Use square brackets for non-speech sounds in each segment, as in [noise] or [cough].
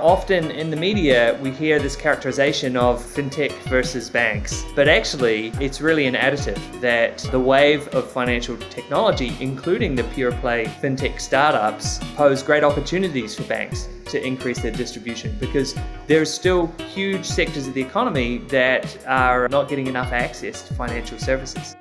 Often in the media, we hear this characterization of fintech versus banks, but actually, it's really an additive that the wave of financial technology, including the pure play fintech startups, pose great opportunities for banks to increase their distribution because there's still huge sectors of the economy that are not getting enough access to financial services.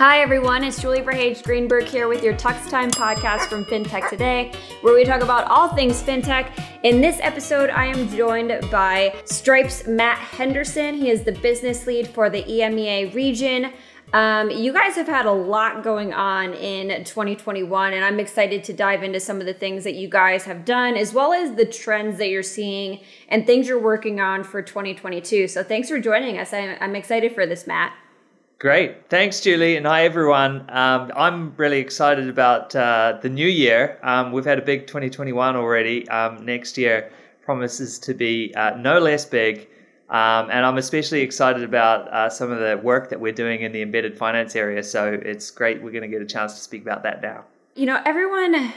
Hi, everyone. It's Julie Verhage Greenberg here with your Tux Time podcast from FinTech Today, where we talk about all things FinTech. In this episode, I am joined by Stripe's Matt Henderson. He is the business lead for the EMEA region. Um, you guys have had a lot going on in 2021, and I'm excited to dive into some of the things that you guys have done, as well as the trends that you're seeing and things you're working on for 2022. So, thanks for joining us. I'm excited for this, Matt. Great. Thanks, Julie. And hi, everyone. Um, I'm really excited about uh, the new year. Um, we've had a big 2021 already. Um, next year promises to be uh, no less big. Um, and I'm especially excited about uh, some of the work that we're doing in the embedded finance area. So it's great. We're going to get a chance to speak about that now. You know, everyone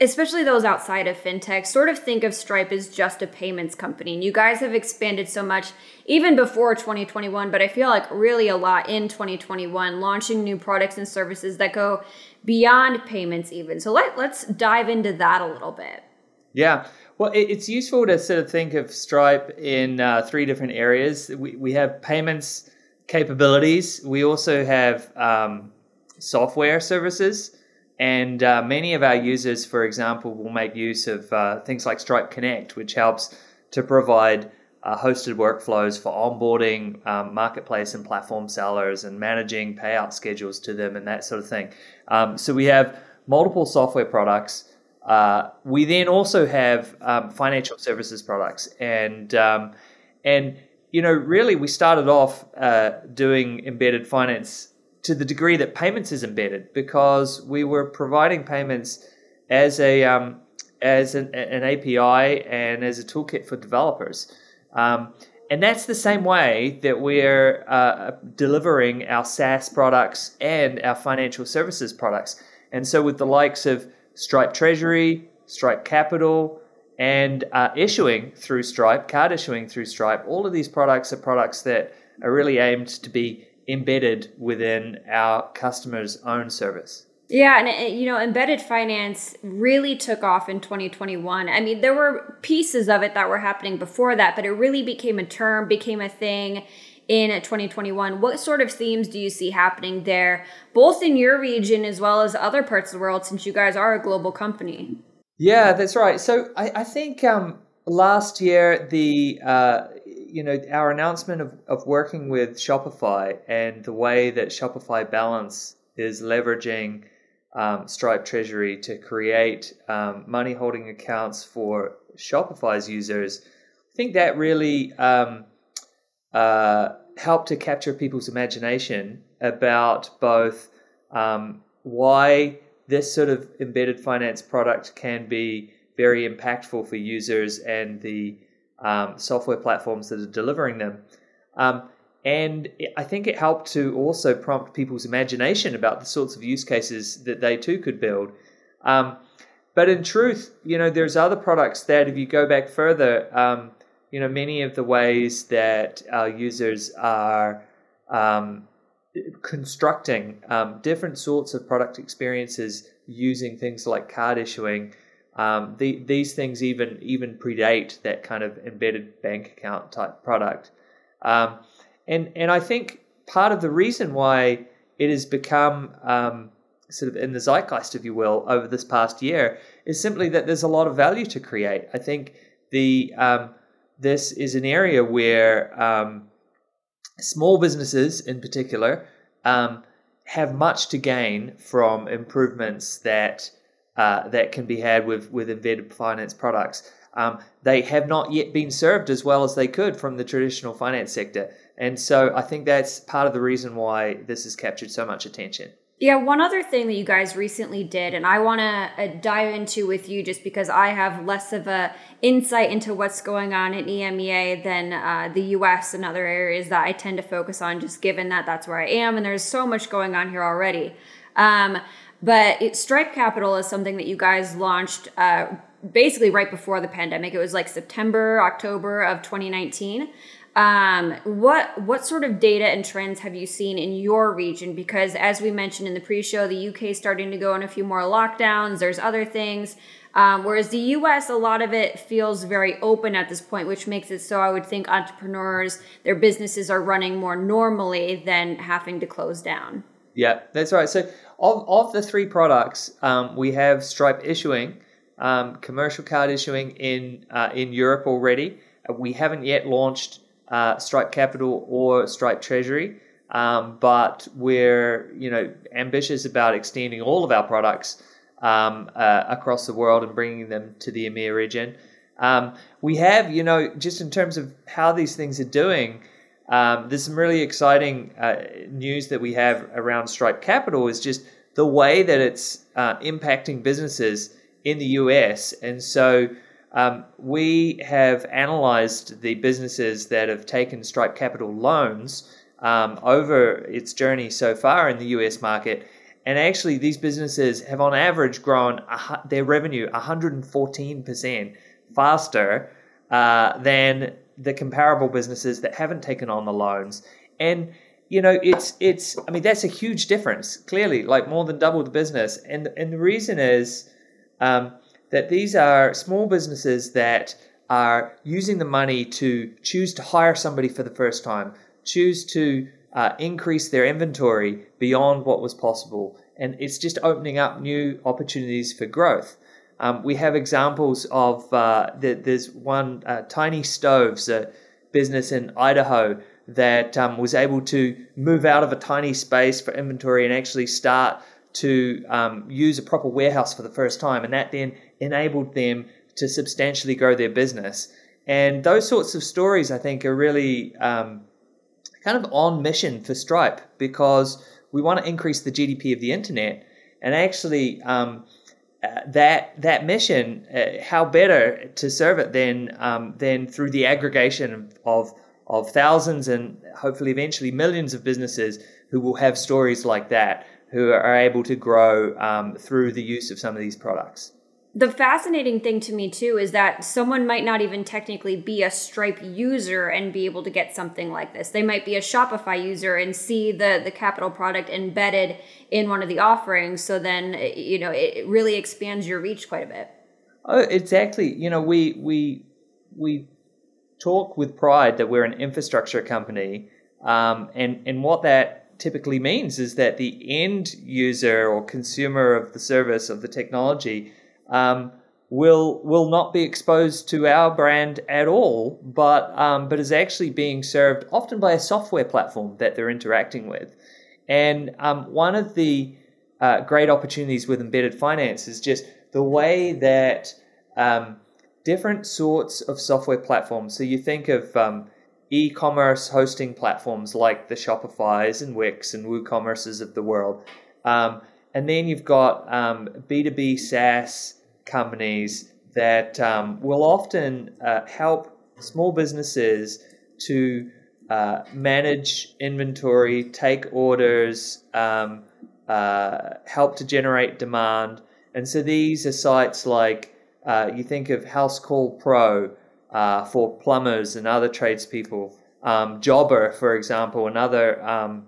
especially those outside of fintech, sort of think of Stripe as just a payments company. And you guys have expanded so much even before 2021, but I feel like really a lot in 2021, launching new products and services that go beyond payments, even. So let, let's dive into that a little bit. Yeah. Well, it's useful to sort of think of Stripe in uh, three different areas. We, we have payments capabilities, we also have um, software services. And uh, many of our users, for example, will make use of uh, things like Stripe Connect, which helps to provide uh, hosted workflows for onboarding um, marketplace and platform sellers and managing payout schedules to them and that sort of thing. Um, so we have multiple software products. Uh, we then also have um, financial services products, and um, and you know really we started off uh, doing embedded finance to the degree that payments is embedded because we were providing payments as a um, as an, an, API and as a toolkit for developers. Um, and that's the same way that we're uh, delivering our SaaS products and our financial services products. And so, with the likes of Stripe Treasury, Stripe Capital, and uh, issuing through Stripe, card issuing through Stripe, all of these products are products that are really aimed to be embedded within our customer's own service. Yeah, and it, you know, embedded finance really took off in 2021. I mean, there were pieces of it that were happening before that, but it really became a term, became a thing in 2021. What sort of themes do you see happening there, both in your region as well as other parts of the world, since you guys are a global company? Yeah, that's right. So I, I think um, last year the uh, you know, our announcement of, of working with Shopify and the way that Shopify Balance is leveraging um, Stripe Treasury to create um, money holding accounts for Shopify's users, I think that really um, uh, helped to capture people's imagination about both um, why this sort of embedded finance product can be very impactful for users and the um, software platforms that are delivering them. Um, and I think it helped to also prompt people's imagination about the sorts of use cases that they too could build. Um, but in truth, you know, there's other products that, if you go back further, um, you know, many of the ways that our users are um, constructing um, different sorts of product experiences using things like card issuing um, the, these things even even predate that kind of embedded bank account type product, um, and and I think part of the reason why it has become um, sort of in the zeitgeist, if you will, over this past year is simply that there's a lot of value to create. I think the um, this is an area where um, small businesses, in particular, um, have much to gain from improvements that uh, that can be had with, with embedded finance products. Um, they have not yet been served as well as they could from the traditional finance sector. And so I think that's part of the reason why this has captured so much attention. Yeah, one other thing that you guys recently did, and I want to uh, dive into with you just because I have less of a insight into what's going on in EMEA than uh, the US and other areas that I tend to focus on, just given that that's where I am, and there's so much going on here already. Um, but it, Stripe Capital is something that you guys launched uh, basically right before the pandemic. It was like September, October of 2019. Um, what what sort of data and trends have you seen in your region? Because as we mentioned in the pre-show, the UK is starting to go on a few more lockdowns. There's other things. Um, whereas the US, a lot of it feels very open at this point, which makes it so I would think entrepreneurs, their businesses are running more normally than having to close down. Yeah, that's right. So, of, of the three products, um, we have Stripe issuing, um, commercial card issuing in uh, in Europe already. Uh, we haven't yet launched uh, Stripe Capital or Stripe Treasury, um, but we're you know ambitious about extending all of our products um, uh, across the world and bringing them to the EMEA region. Um, we have, you know, just in terms of how these things are doing, um, there's some really exciting uh, news that we have around Stripe Capital is just the way that it's uh, impacting businesses in the US. And so um, we have analyzed the businesses that have taken Stripe Capital loans um, over its journey so far in the US market and actually, these businesses have on average grown their revenue 114% faster uh, than the comparable businesses that haven't taken on the loans. And you know, it's it's. I mean, that's a huge difference. Clearly, like more than double the business. And and the reason is um, that these are small businesses that are using the money to choose to hire somebody for the first time, choose to uh, increase their inventory beyond what was possible. And it's just opening up new opportunities for growth. Um, we have examples of uh, the, there's one uh, Tiny Stoves, a business in Idaho that um, was able to move out of a tiny space for inventory and actually start to um, use a proper warehouse for the first time. And that then enabled them to substantially grow their business. And those sorts of stories, I think, are really um, kind of on mission for Stripe because we want to increase the GDP of the internet, and actually. Um, uh, that that mission, uh, how better to serve it than um, than through the aggregation of of thousands and hopefully eventually millions of businesses who will have stories like that, who are able to grow um, through the use of some of these products the fascinating thing to me too is that someone might not even technically be a Stripe user and be able to get something like this. They might be a Shopify user and see the the capital product embedded in one of the offerings. So then you know it really expands your reach quite a bit. Oh, exactly. You know, we we we talk with pride that we're an infrastructure company, um, and and what that typically means is that the end user or consumer of the service of the technology um, will will not be exposed to our brand at all, but um, but is actually being served often by a software platform that they're interacting with. And um, one of the uh, great opportunities with embedded finance is just the way that um, different sorts of software platforms. So you think of um, e-commerce hosting platforms like the Shopify's and Wix and WooCommerces of the world. Um, and then you've got um, B2B SaaS companies that um, will often uh, help small businesses to uh, manage inventory, take orders, um, uh, help to generate demand. And so these are sites like uh, you think of Housecall Pro uh, for plumbers and other tradespeople, um, Jobber, for example, another um,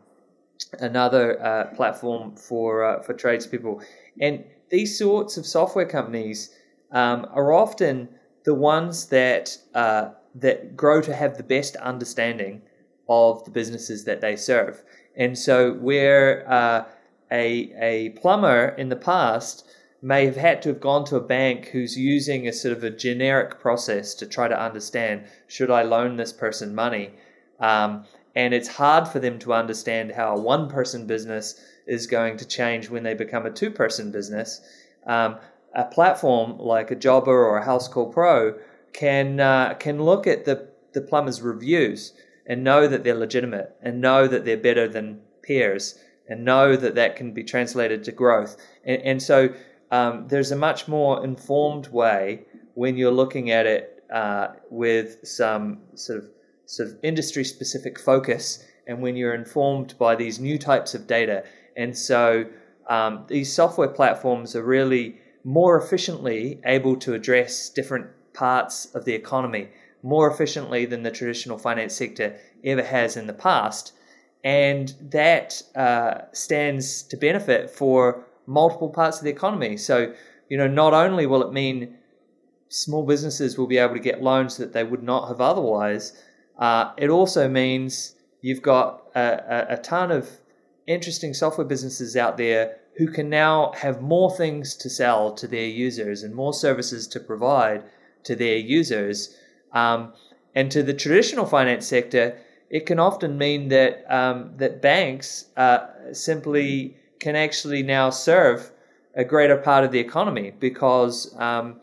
another uh, platform for for tradespeople. And these sorts of software companies um, are often the ones that uh, that grow to have the best understanding of the businesses that they serve. And so, where uh, a a plumber in the past may have had to have gone to a bank who's using a sort of a generic process to try to understand should I loan this person money, um, and it's hard for them to understand how a one person business is going to change when they become a two person business. Um, a platform like a Jobber or a Housecall Pro can uh, can look at the the plumber's reviews and know that they're legitimate and know that they're better than peers and know that that can be translated to growth. And, and so um, there's a much more informed way when you're looking at it uh, with some sort of sort of industry specific focus and when you're informed by these new types of data and so um, these software platforms are really more efficiently able to address different parts of the economy more efficiently than the traditional finance sector ever has in the past. And that uh, stands to benefit for multiple parts of the economy. So, you know, not only will it mean small businesses will be able to get loans that they would not have otherwise, uh, it also means you've got a, a, ton of interesting software businesses out there who can now have more things to sell to their users and more services to provide to their users. Um, and to the traditional finance sector, it can often mean that um, that banks uh, simply can actually now serve a greater part of the economy because um,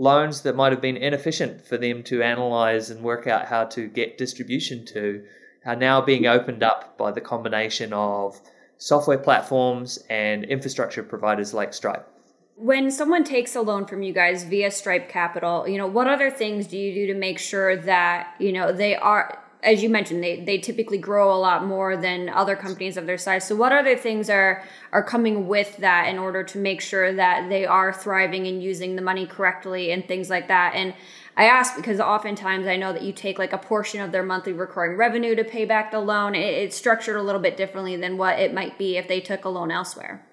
loans that might have been inefficient for them to analyze and work out how to get distribution to are now being opened up by the combination of software platforms and infrastructure providers like Stripe. When someone takes a loan from you guys via Stripe Capital, you know, what other things do you do to make sure that, you know, they are as you mentioned, they, they typically grow a lot more than other companies of their size. So what other things are are coming with that in order to make sure that they are thriving and using the money correctly and things like that? And I ask because oftentimes I know that you take like a portion of their monthly recurring revenue to pay back the loan. It, it's structured a little bit differently than what it might be if they took a loan elsewhere.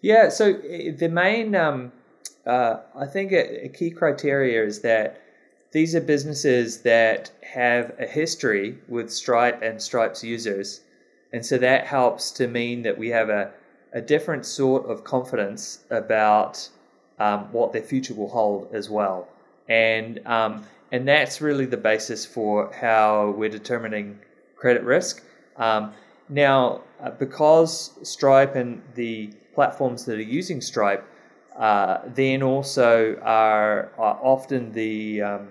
Yeah, so eh, the main, um, uh, I think a, a key criteria is that these are businesses that have a history with Stripe and Stripe's users. And so that helps to mean that we have a, a different sort of confidence about um, what their future will hold as well and um, and that's really the basis for how we're determining credit risk. Um, now, uh, because Stripe and the platforms that are using Stripe uh, then also are, are often the um,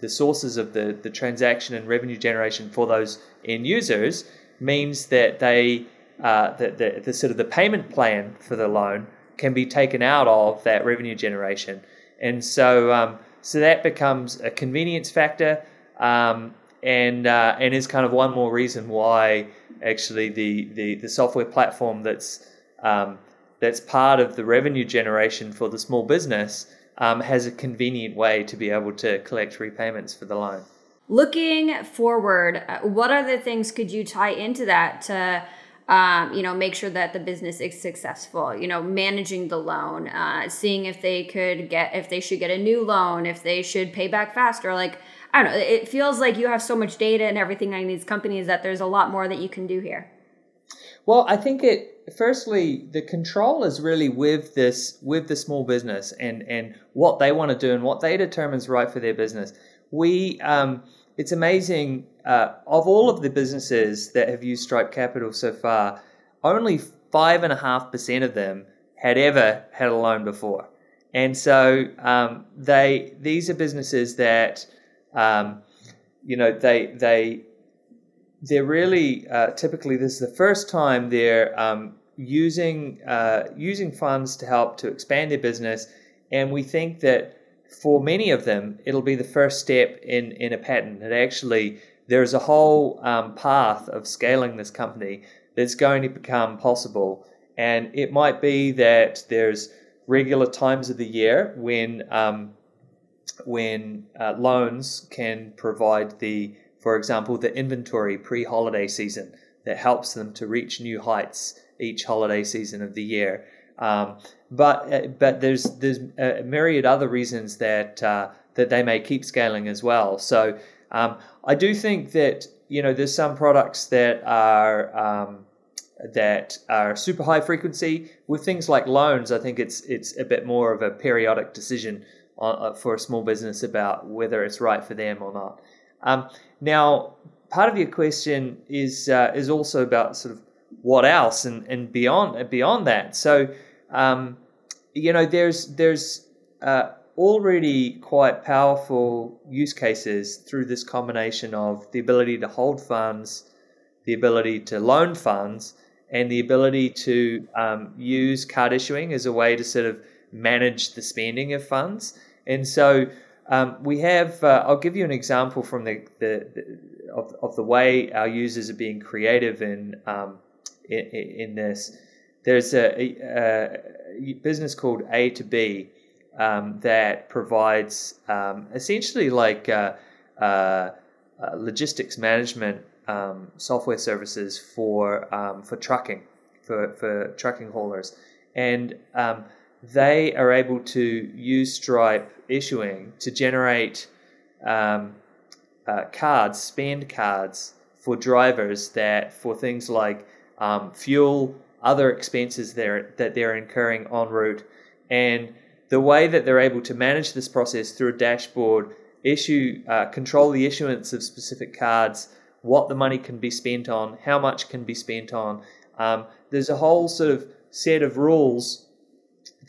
the sources of the, the transaction and revenue generation for those end users means that they uh, that the, the sort of the payment plan for the loan can be taken out of that revenue generation, and so um, so that becomes a convenience factor, um, and uh, and is kind of one more reason why actually the the, the software platform that's um, that's part of the revenue generation for the small business um, has a convenient way to be able to collect repayments for the loan. Looking forward, uh, what other things could you tie into that to um, you know, make sure that the business is successful, you know, managing the loan, uh, seeing if they could get, if they should get a new loan, if they should pay back faster. Like, I don't know, it feels like you have so much data and everything on these companies that there's a lot more that you can do here. Well, I think it, firstly, the control is really with this, with the small business and, and what they want to do and what they determine is right for their business. We, um, it's amazing. Uh, of all of the businesses that have used Stripe Capital so far, only five and a half percent of them had ever had a loan before, and so um, they these are businesses that um, you know they they they're really uh, typically this is the first time they're um, using uh, using funds to help to expand their business, and we think that for many of them, it'll be the first step in, in a pattern. That actually, there's a whole um, path of scaling this company that's going to become possible. And it might be that there's regular times of the year when um, when uh, loans can provide the, for example, the inventory pre-holiday season that helps them to reach new heights each holiday season of the year. Um, but uh, but there's there's a myriad other reasons that uh, that they may keep scaling as well. So um, I do think that you know there's some products that are um, that are super high frequency with things like loans. I think it's it's a bit more of a periodic decision on, uh, for a small business about whether it's right for them or not. Um, now, part of your question is uh, is also about sort of what else and, and beyond beyond that. So um, you know, there's there's uh, already quite powerful use cases through this combination of the ability to hold funds, the ability to loan funds, and the ability to um, use card issuing as a way to sort of manage the spending of funds. And so um, we have. Uh, I'll give you an example from the, the, the, of, of the way our users are being creative in um, in, in this. there's a, a, a business called AtoB um, that provides um, essentially like uh, uh, uh, logistics management um, software services for um, for trucking for, for trucking haulers, and they are able to use Stripe issuing to generate um, uh, cards, spend cards for drivers that for things like fuel, other expenses that they're incurring en route, and the way that they're able to manage this process through a dashboard, issue, uh, control the issuance of specific cards, what the money can be spent on, how much can be spent on. Um, there's a whole sort of set of rules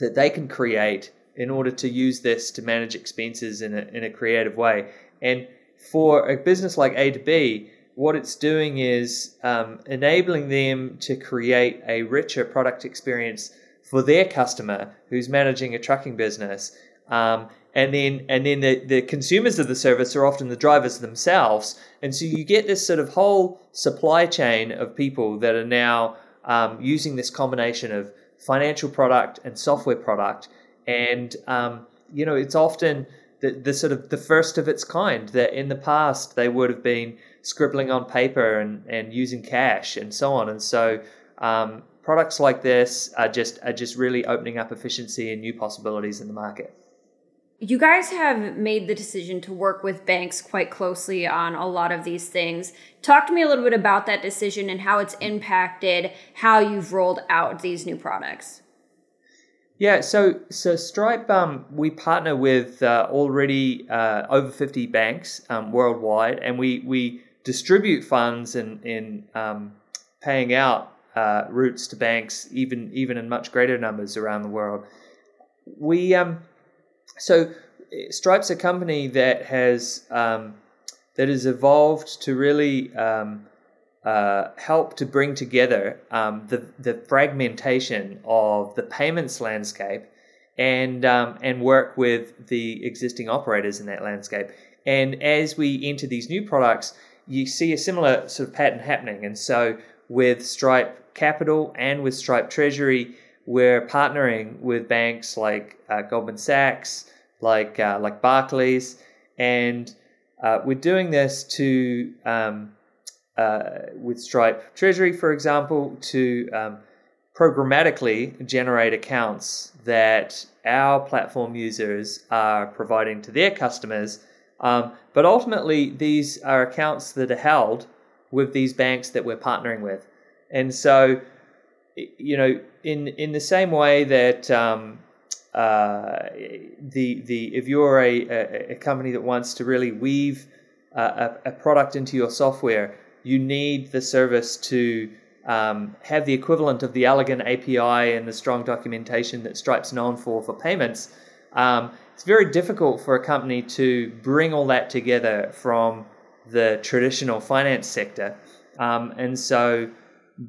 that they can create in order to use this to manage expenses in a, in a creative way. And for a business like AtoB, what it's doing is um, enabling them to create a richer product experience for their customer who's managing a trucking business. Um, and then and then the, the consumers of the service are often the drivers themselves. And so you get this sort of whole supply chain of people that are now um, using this combination of financial product and software product. And um, you know, it's often the, the sort of the first of its kind that in the past they would have been scribbling on paper and, and using cash and so on. And so um, products like this are just are just really opening up efficiency and new possibilities in the market. You guys have made the decision to work with banks quite closely on a lot of these things. Talk to me a little bit about that decision and how it's impacted how you've rolled out these new products. Yeah, so so Stripe, um, we partner with uh, already uh, over fifty banks um, worldwide, and we we distribute funds in in um, paying out uh, routes to banks, even even in much greater numbers around the world. We um, so Stripe's a company that has um, that has evolved to really um, uh, help to bring together um, the the fragmentation of the payments landscape and um, and work with the existing operators in that landscape. And as we enter these new products, you see a similar sort of pattern happening. And so with Stripe Capital and with Stripe Treasury, we're partnering with banks like uh, Goldman Sachs, like uh, like Barclays, and uh, we're doing this to um, uh, with Stripe Treasury, for example, to um, programmatically generate accounts that our platform users are providing to their customers. Um, but ultimately, these are accounts that are held with these banks that we're partnering with. And so, you know, in in the same way that um, uh, the the if you're a, a, company that wants to really weave a, a, product into your software, you need the service to um, have the equivalent of the elegant API and the strong documentation that Stripe's known for for payments. Um, it's very difficult for a company to bring all that together from the traditional finance sector. Um, and so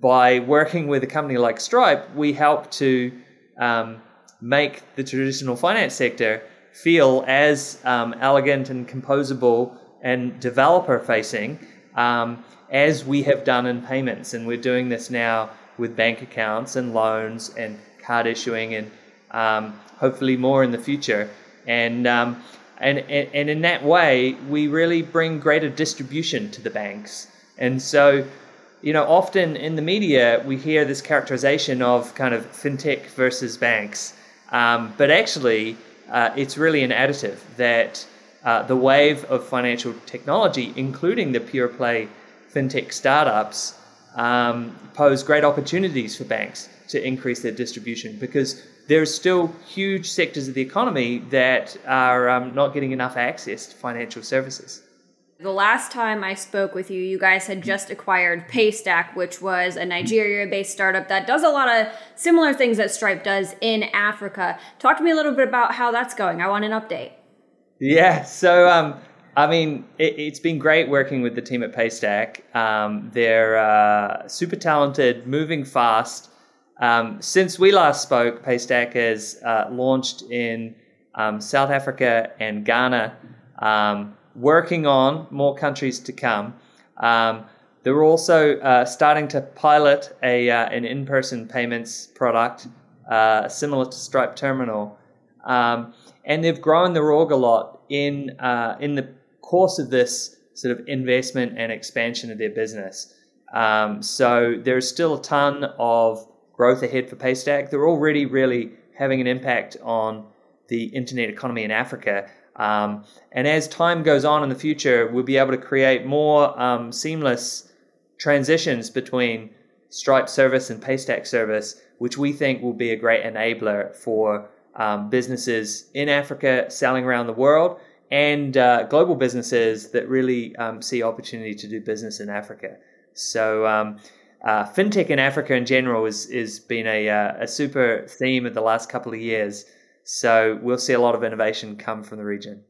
by working with a company like Stripe, we help to um, make the traditional finance sector feel as um, elegant and composable and developer facing um, as we have done in payments. And we're doing this now with bank accounts and loans and card issuing and um, hopefully more in the future. And, um, and, and in that way, we really bring greater distribution to the banks. And so you know, often in the media we hear this characterization of kind of fintech versus banks, um, but actually uh, it's really an additive that uh, the wave of financial technology, including the pure play fintech startups, um, pose great opportunities for banks to increase their distribution because there are still huge sectors of the economy that are um, not getting enough access to financial services. The last time I spoke with you, you guys had just acquired Paystack, which was a Nigeria based startup that does a lot of similar things that Stripe does in Africa. Talk to me a little bit about how that's going. I want an update. Yeah, so um, I mean, it, has been great working with the team at Paystack. Um, they're uh, super talented, moving fast. Um, since we last spoke, Paystack has uh, launched in um, South Africa and Ghana. Um, working on more countries to come. Um, they're also uh, starting to pilot a uh, an in-person payments product uh, similar to Stripe Terminal, um, and they've grown their org a lot in uh, in the course of this sort of investment and expansion of their business. Um, so there's still a ton of growth ahead for Paystack. They're already really having an impact on the internet economy in Africa. Um, and as time goes on in the future, we'll be able to create more um, seamless transitions between Stripe service and Paystack service, which we think will be a great enabler for um, businesses in Africa selling around the world and uh, global businesses that really um, see opportunity to do business in Africa. So, um, uh, fintech in Africa in general is is been a uh, a super theme of the last couple of years. So we'll see a lot of innovation come from the region.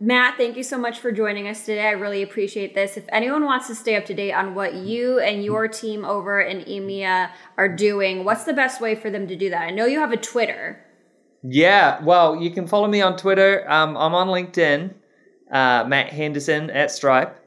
Matt, thank you so much for joining us today. I really appreciate this. If anyone wants to stay up to date on what you and your team over in EMEA are doing, what's the best way for them to do that? I know you have a Twitter. Yeah, well, you can follow me on Twitter. Um, I'm on LinkedIn, uh, Matt Henderson at Stripe.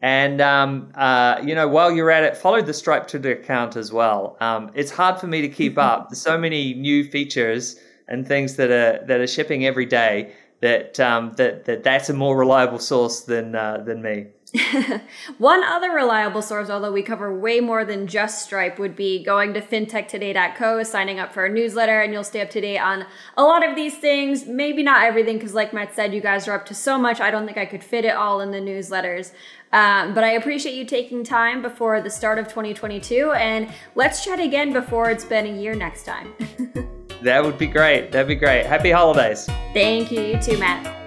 And um, uh, you know, while you're at it, follow the Stripe Twitter account as well. Um, it's hard for me to keep up. [laughs] There's so many new features and things that are that are shipping every day that um, that, that that's a more reliable source than uh, than me. [laughs] One other reliable source, although we cover way more than just Stripe, would be going to fintechtoday.co, signing up for our newsletter, and you'll stay up to date on a lot of these things. Maybe not everything, because like Matt said, you guys are up to so much. I don't think I could fit it all in the newsletters. Um, but I appreciate you taking time before the start of 2022, and let's chat again before it's been a year next time. [laughs] that would be great. That'd be great. Happy holidays. Thank you. You too, Matt.